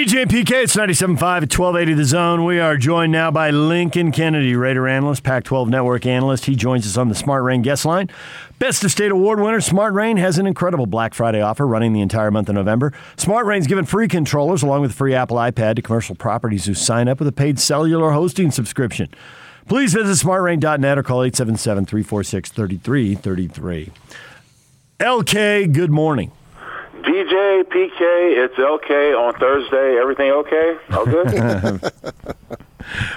DJ and PK, it's 97.5 at 1280 The Zone. We are joined now by Lincoln Kennedy, Raider analyst, Pac 12 network analyst. He joins us on the Smart Rain guest line. Best of State Award winner, Smart Rain has an incredible Black Friday offer running the entire month of November. Smart Rain's giving free controllers along with free Apple iPad to commercial properties who sign up with a paid cellular hosting subscription. Please visit smartrain.net or call 877 346 3333. LK, good morning. DJ, PK, it's LK on Thursday. Everything okay? All good?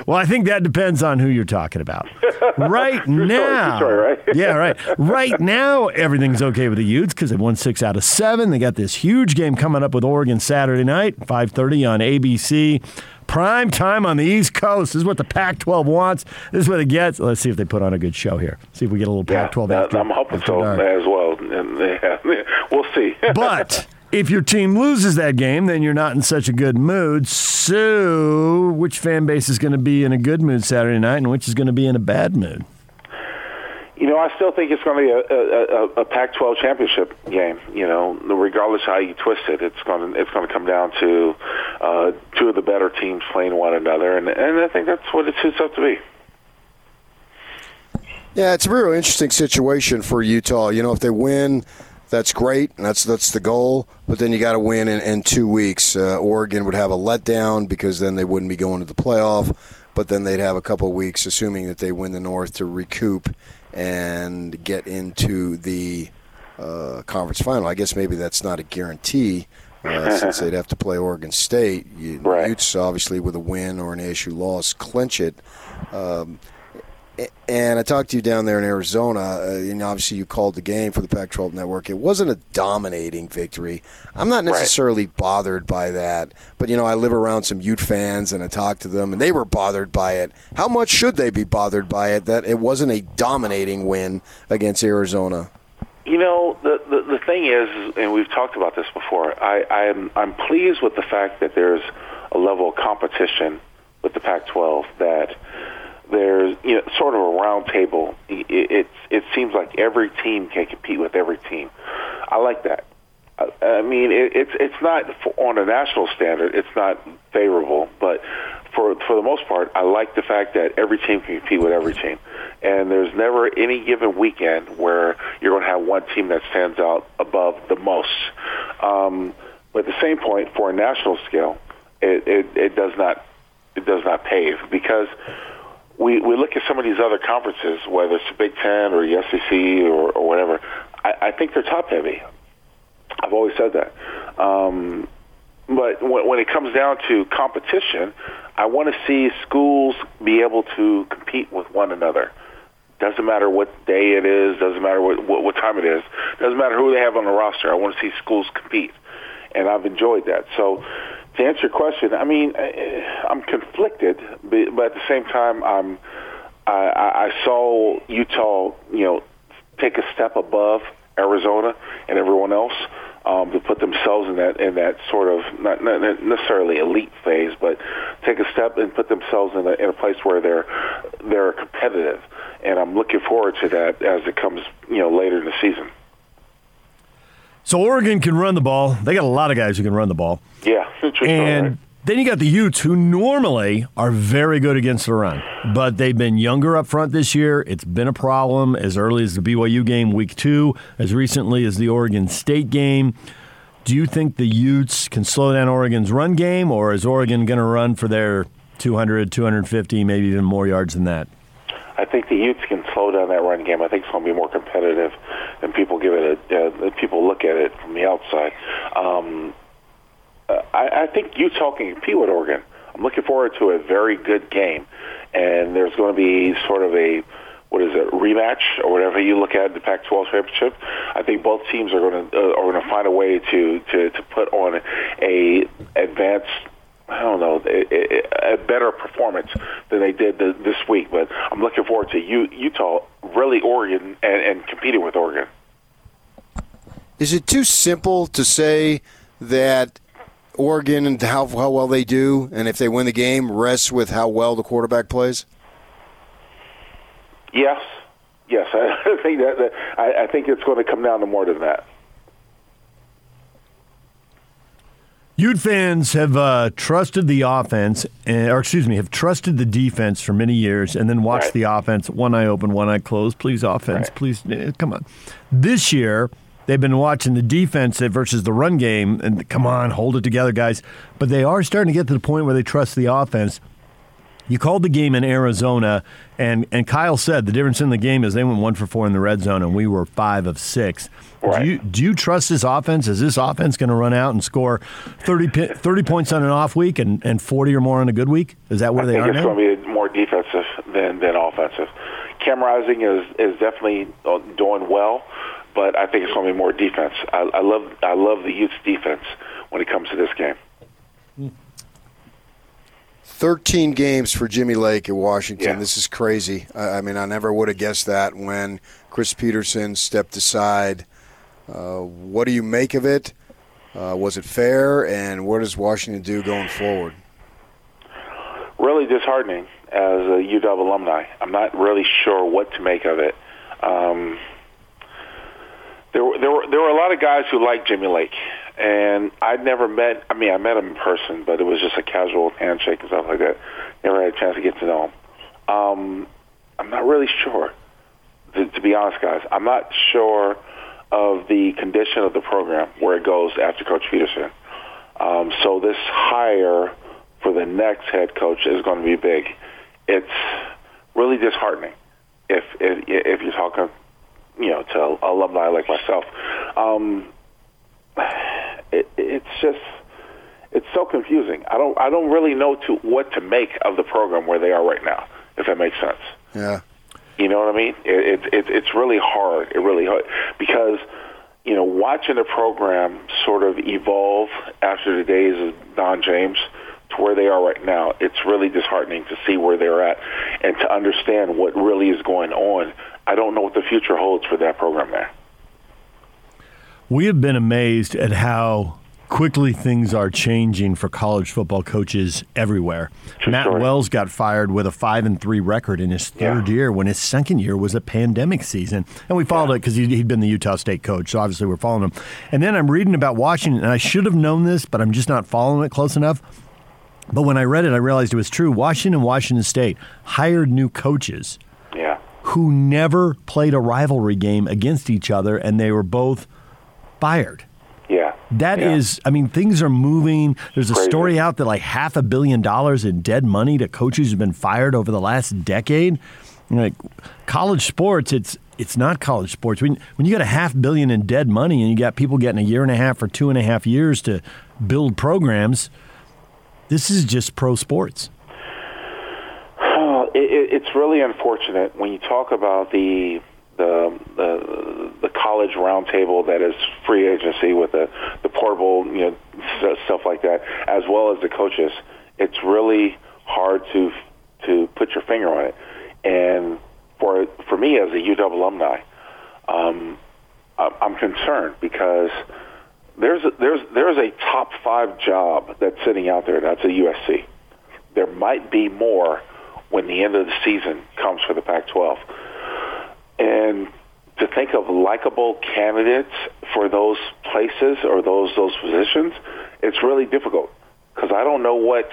Well, I think that depends on who you're talking about. Right now, story, right? yeah, right. Right now, everything's okay with the Utes because they won six out of seven. They got this huge game coming up with Oregon Saturday night, 5:30 on ABC. Prime time on the East Coast. This is what the Pac-12 wants. This is what it gets. Let's see if they put on a good show here. See if we get a little Pac-12 yeah, after. I'm hoping after so dark. as well. And yeah, we'll see. But if your team loses that game, then you're not in such a good mood. So, which fan base is going to be in a good mood Saturday night, and which is going to be in a bad mood? you know, I still think it's going to be a, a, a, a Pac-12 championship game. You know, regardless how you twist it, it's going to it's going to come down to uh, two of the better teams playing one another, and and I think that's what it suits up to be. Yeah, it's a real interesting situation for Utah. You know, if they win, that's great, and that's that's the goal. But then you got to win in, in two weeks. Uh, Oregon would have a letdown because then they wouldn't be going to the playoff. But then they'd have a couple of weeks, assuming that they win the North, to recoup and get into the uh, conference final. I guess maybe that's not a guarantee. Uh, since they'd have to play Oregon State, you, Right. Utes obviously with a win or an ASU loss clinch it. Um, and I talked to you down there in Arizona, uh, and obviously you called the game for the Pac 12 network. It wasn't a dominating victory. I'm not necessarily bothered by that, but you know, I live around some Ute fans and I talked to them, and they were bothered by it. How much should they be bothered by it that it wasn't a dominating win against Arizona? You know, the, the the thing is, and we've talked about this before. I I'm I'm pleased with the fact that there's a level of competition with the Pac-12 that there's you know sort of a round table. It it, it seems like every team can compete with every team. I like that. I, I mean, it, it's it's not on a national standard. It's not favorable, but for for the most part, I like the fact that every team can compete with every team, and there's never any given weekend where you're going to have one team that stands out above the most. Um, but at the same point, for a national scale, it, it, it does not it does not pave because we we look at some of these other conferences, whether it's the Big Ten or the SEC or, or whatever. I, I think they're top heavy. I've always said that. Um, but when, when it comes down to competition, I want to see schools be able to compete with one another. Doesn't matter what day it is. Doesn't matter what, what what time it is. Doesn't matter who they have on the roster. I want to see schools compete, and I've enjoyed that. So, to answer your question, I mean, I- I'm conflicted, but at the same time, I'm I, I I saw Utah, you know, take a step above Arizona and everyone else um, to put themselves in that in that sort of not, not necessarily elite phase, but take a step and put themselves in a, in a place where they're they're competitive. And I'm looking forward to that as it comes, you know, later in the season. So Oregon can run the ball. They got a lot of guys who can run the ball. Yeah, And right? then you got the Utes, who normally are very good against the run, but they've been younger up front this year. It's been a problem as early as the BYU game week two, as recently as the Oregon State game. Do you think the Utes can slow down Oregon's run game, or is Oregon going to run for their 200, 250, maybe even more yards than that? I think the Utes can slow down that run game. I think it's going to be more competitive than people give it. A, uh, people look at it from the outside. Um, uh, I, I think Utah can compete with Oregon. I'm looking forward to a very good game, and there's going to be sort of a what is it rematch or whatever you look at the Pac-12 championship. I think both teams are going to uh, are going to find a way to to to put on a advanced. I don't know a, a, a better performance than they did th this week, but I'm looking forward to U, Utah really Oregon and, and competing with Oregon. Is it too simple to say that Oregon and how, how well they do, and if they win the game, rests with how well the quarterback plays? Yes, yes, I think that, that I, I think it's going to come down to more than that. Ute fans have uh, trusted the offense, uh, or excuse me, have trusted the defense for many years, and then watched Right. the offense one eye open, one eye closed. Please, offense, Right. please, eh, come on. This year, they've been watching the defense versus the run game, and come on, hold it together, guys. But they are starting to get to the point where they trust the offense. You called the game in Arizona, and, and Kyle said the difference in the game is they went one for four in the red zone, and we were five of six. Right. Do you do you trust this offense? Is this offense going to run out and score 30, 30 points on an off week and, and forty or more on a good week? Is that where I they think are it's now? going to be more defensive than than offensive. Cam Rising is is definitely uh, doing well, but I think it's going to be more defense. I, I love I love the Utes defense when it comes to this game. 13 games for Jimmy Lake at Washington. Yeah. This is crazy. I, I mean, I never would have guessed that when Chris Petersen stepped aside. Uh, what do you make of it? Uh, was it fair? And what does Washington do going forward? Really disheartening as a UW alumni. I'm not really sure what to make of it. Um, there, were- there were there were a lot of guys who liked Jimmy Lake, and I'd never met. I mean, I met him in person, but it was just a casual handshake and stuff like that. Never had a chance to get to know him. Um, I'm not really sure, to, to be honest, guys. I'm not sure of the condition of the program where it goes after Coach Petersen. Um, so this hire for the next head coach is going to be big. It's really disheartening if if, if you're talking, you know, to alumni like myself. Um, it's just it's so confusing. I don't I don't really know to what to make of the program where they are right now. If that makes sense. Yeah. You know what I mean? It, it, it, it's really hard. It really hard because you know watching the program sort of evolve after the days of Don James to where they are right now. It's really disheartening to see where they're at and to understand what really is going on. I don't know what the future holds for that program there. We have been amazed at how quickly things are changing for college football coaches everywhere. True Matt story. Wells got fired with a five and three record in his third Yeah. year when his second year was a pandemic season. And we followed it because he, he'd been the Utah State coach, so obviously we're following him. And then I'm reading about Washington, and I should have known this, but I'm just not following it close enough. But when I read it, I realized it was true. Washington and Washington State hired new coaches Yeah. who never played a rivalry game against each other, and they were both fired. That yeah. is, I mean, things are moving. There's a Crazy. story out that like half a billion dollars in dead money to coaches who've been fired over the last decade. You know, like college sports, it's it's not college sports. When when you got a half billion in dead money and you got people getting a year and a half or two and a half years to build programs, this is just pro sports. Oh, it, it's really unfortunate when you talk about the the the, the college roundtable that is free agency with the the portable you know stuff like that, as well as the coaches. It's really hard to to put your finger on it, and for for me as a UW alumni, um, I'm I'm concerned because there's a, there's there's a top five job that's sitting out there. That's a USC. There might be more when the end of the season comes for the Pac-12. And to think of likable candidates for those places or those those positions, it's really difficult because I don't know what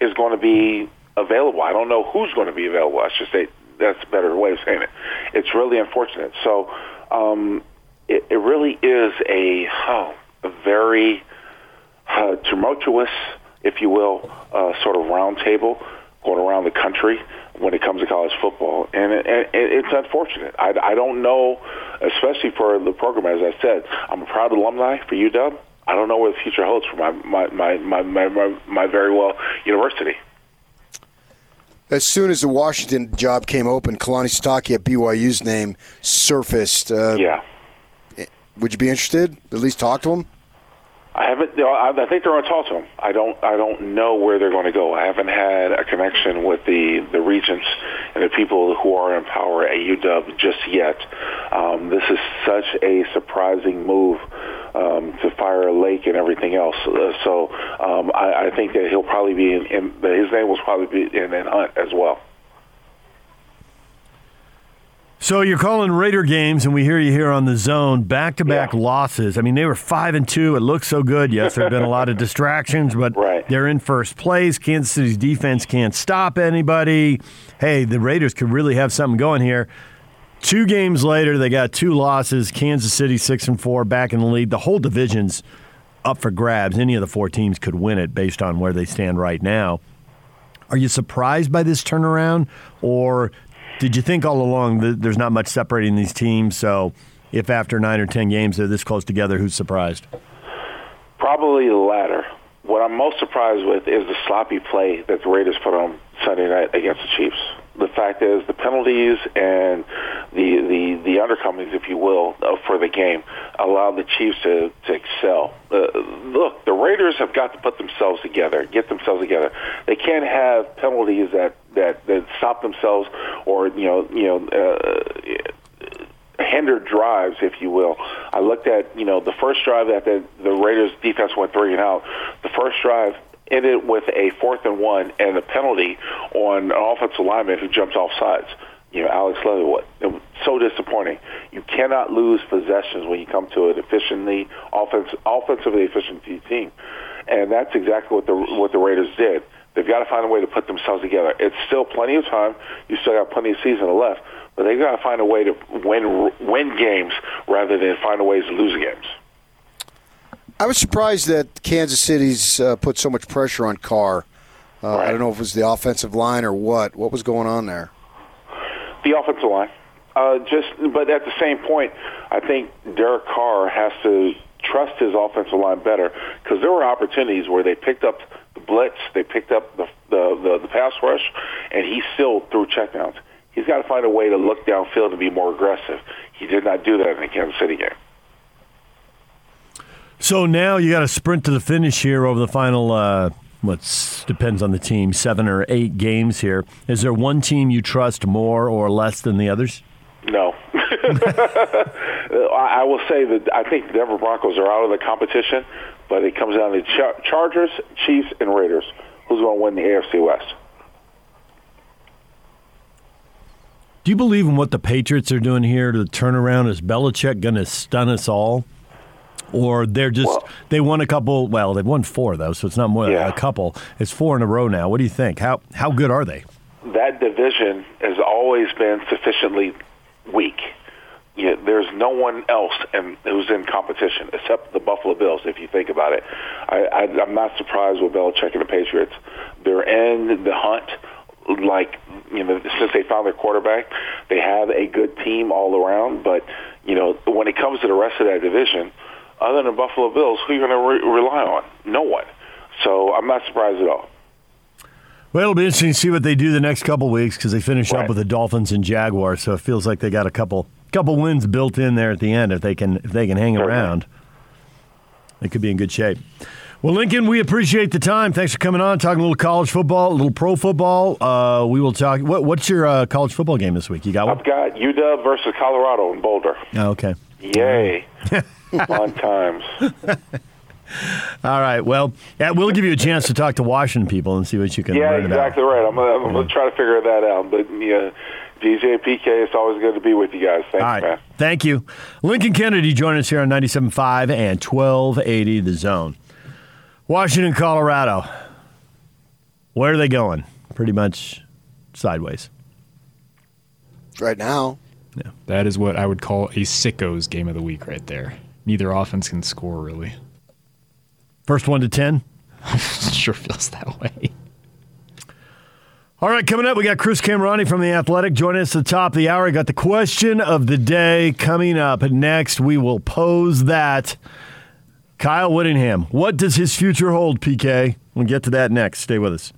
is going to be available. I don't know who's going to be available. I should say that's a better way of saying it. It's really unfortunate. So um, it, it really is a, oh, a very uh, tumultuous, if you will, uh, sort of roundtable going around the country when it comes to college football, and, it, and it's unfortunate. I, I don't know, especially for the program. As I said, I'm a proud alumni for UW. I don't know where the future holds for my my my my my, my, my very well university. As soon as the Washington job came open, Kalani Sitake at BYU's name surfaced. Uh, Yeah. Would you be interested? At least talk to him? I haven't. I think they're going to talk to him. I don't. I don't know where they're going to go. I haven't had a connection with the the regents and the people who are in power at UW just yet. Um, this is such a surprising move um, to fire Lake and everything else. Uh, so um, I, I think that he'll probably be in, in. His name will probably be in, in Hunt as well. So you're calling Raider games, and we hear you here on the zone. Back-to-back losses. I mean, they were five and two. It looks so good. Yes, there have been a lot of distractions, but Right. they're in first place. Kansas City's defense can't stop anybody. Hey, the Raiders could really have something going here. Two games later, they got two losses. Kansas City six and four, back in the lead. The whole division's up for grabs. Any of the four teams could win it based on where they stand right now. Are you surprised by this turnaround, or did you think all along that there's not much separating these teams? So, if after nine or ten games they're this close together, who's surprised? Probably the latter. What I'm most surprised with is the sloppy play that the Raiders put on Sunday night against the Chiefs. The fact is, the penalties and the the the undercomings, if you will, uh, for the game allowed the Chiefs to to excel. Uh, look, the Raiders have got to put themselves together, get themselves together. They can't have penalties that that that stop themselves or you know you know. Uh, hindered drives, if you will. I looked at, you know, the first drive that the, the Raiders defense went three and out. The first drive ended with a fourth and one and a penalty on an offensive lineman who jumps off sides. You know, Alex Leatherwood. It was so disappointing. You cannot lose possessions when you come to an efficiently offense, offensively efficient team, and that's exactly what the what the Raiders did. They've got to find a way to put themselves together. It's still plenty of time. You still got plenty of season left, but they've got to find a way to win win games rather than find a ways to lose games. I was surprised that Kansas City's uh, put so much pressure on Carr. Uh, I don't know if it was the offensive line or what. What was going on there? The offensive line, uh, just but at the same point, I think Derek Carr has to trust his offensive line better because there were opportunities where they picked up blitz, they picked up the the, the, the pass rush, and he still threw checkdowns. He's got to find a way to look downfield and be more aggressive. He did not do that in the Kansas City game. So now you got to sprint to the finish here over the final. Uh, what depends on the team, seven or eight games here. Is there one team you trust more or less than the others? No. I I will say that I think the Denver Broncos are out of the competition, but it comes down to Char- Chargers, Chiefs, and Raiders. Who's going to win the AFC West? Do you believe in what the Patriots are doing here to turn around? Is Belichick going to stun us all? Or they're just, Well- they won a couple, well, they've won four, though, so it's not more than Yeah. a couple. It's four in a row now. What do you think? How, how good are they? That division has always been sufficiently weak. Yeah, there's no one else in, who's in competition except the Buffalo Bills. If you think about it, I, I, I'm not surprised with Belichick and the Patriots. They're in the hunt, like you know, since they found their quarterback. They have a good team all around, but you know, when it comes to the rest of that division, other than the Buffalo Bills, who are you going to re- rely on? No one. So I'm not surprised at all. Well, it'll be interesting to see what they do the next couple weeks because they finish up with the Dolphins and Jaguars. So it feels like they got a couple couple wins built in there at the end. If they can if they can hang around, they could be in good shape. Well, Lincoln, we appreciate the time. Thanks for coming on, talking a little college football, a little pro football. Uh, we will talk. What, what's your uh, college football game this week? You got one? I've got UW versus Colorado in Boulder. Oh, okay. Yay. Fun times. All right. Well, yeah, we'll give you a chance to talk to Washington people and see what you can Yeah, learn exactly right. I'm I'm gonna try to figure that out. But yeah, DJ PK, it's always good to be with you guys. Thanks, about. All right. man. Thank you. Lincoln Kennedy joining us here on 97.5 and 1280 The Zone. Washington, Colorado. Where are they going? Pretty much sideways. Right now, Yeah. That is what I would call a sickos game of the week right there. Neither offense can score really. First one to 10. sure feels that way. All right, coming up, we got Chris Kamrani from The Athletic joining us at the top of the hour. Got the question of the day coming up. Next, we will pose that. Kyle Whittingham, what does his future hold, PK? We'll get to that next. Stay with us.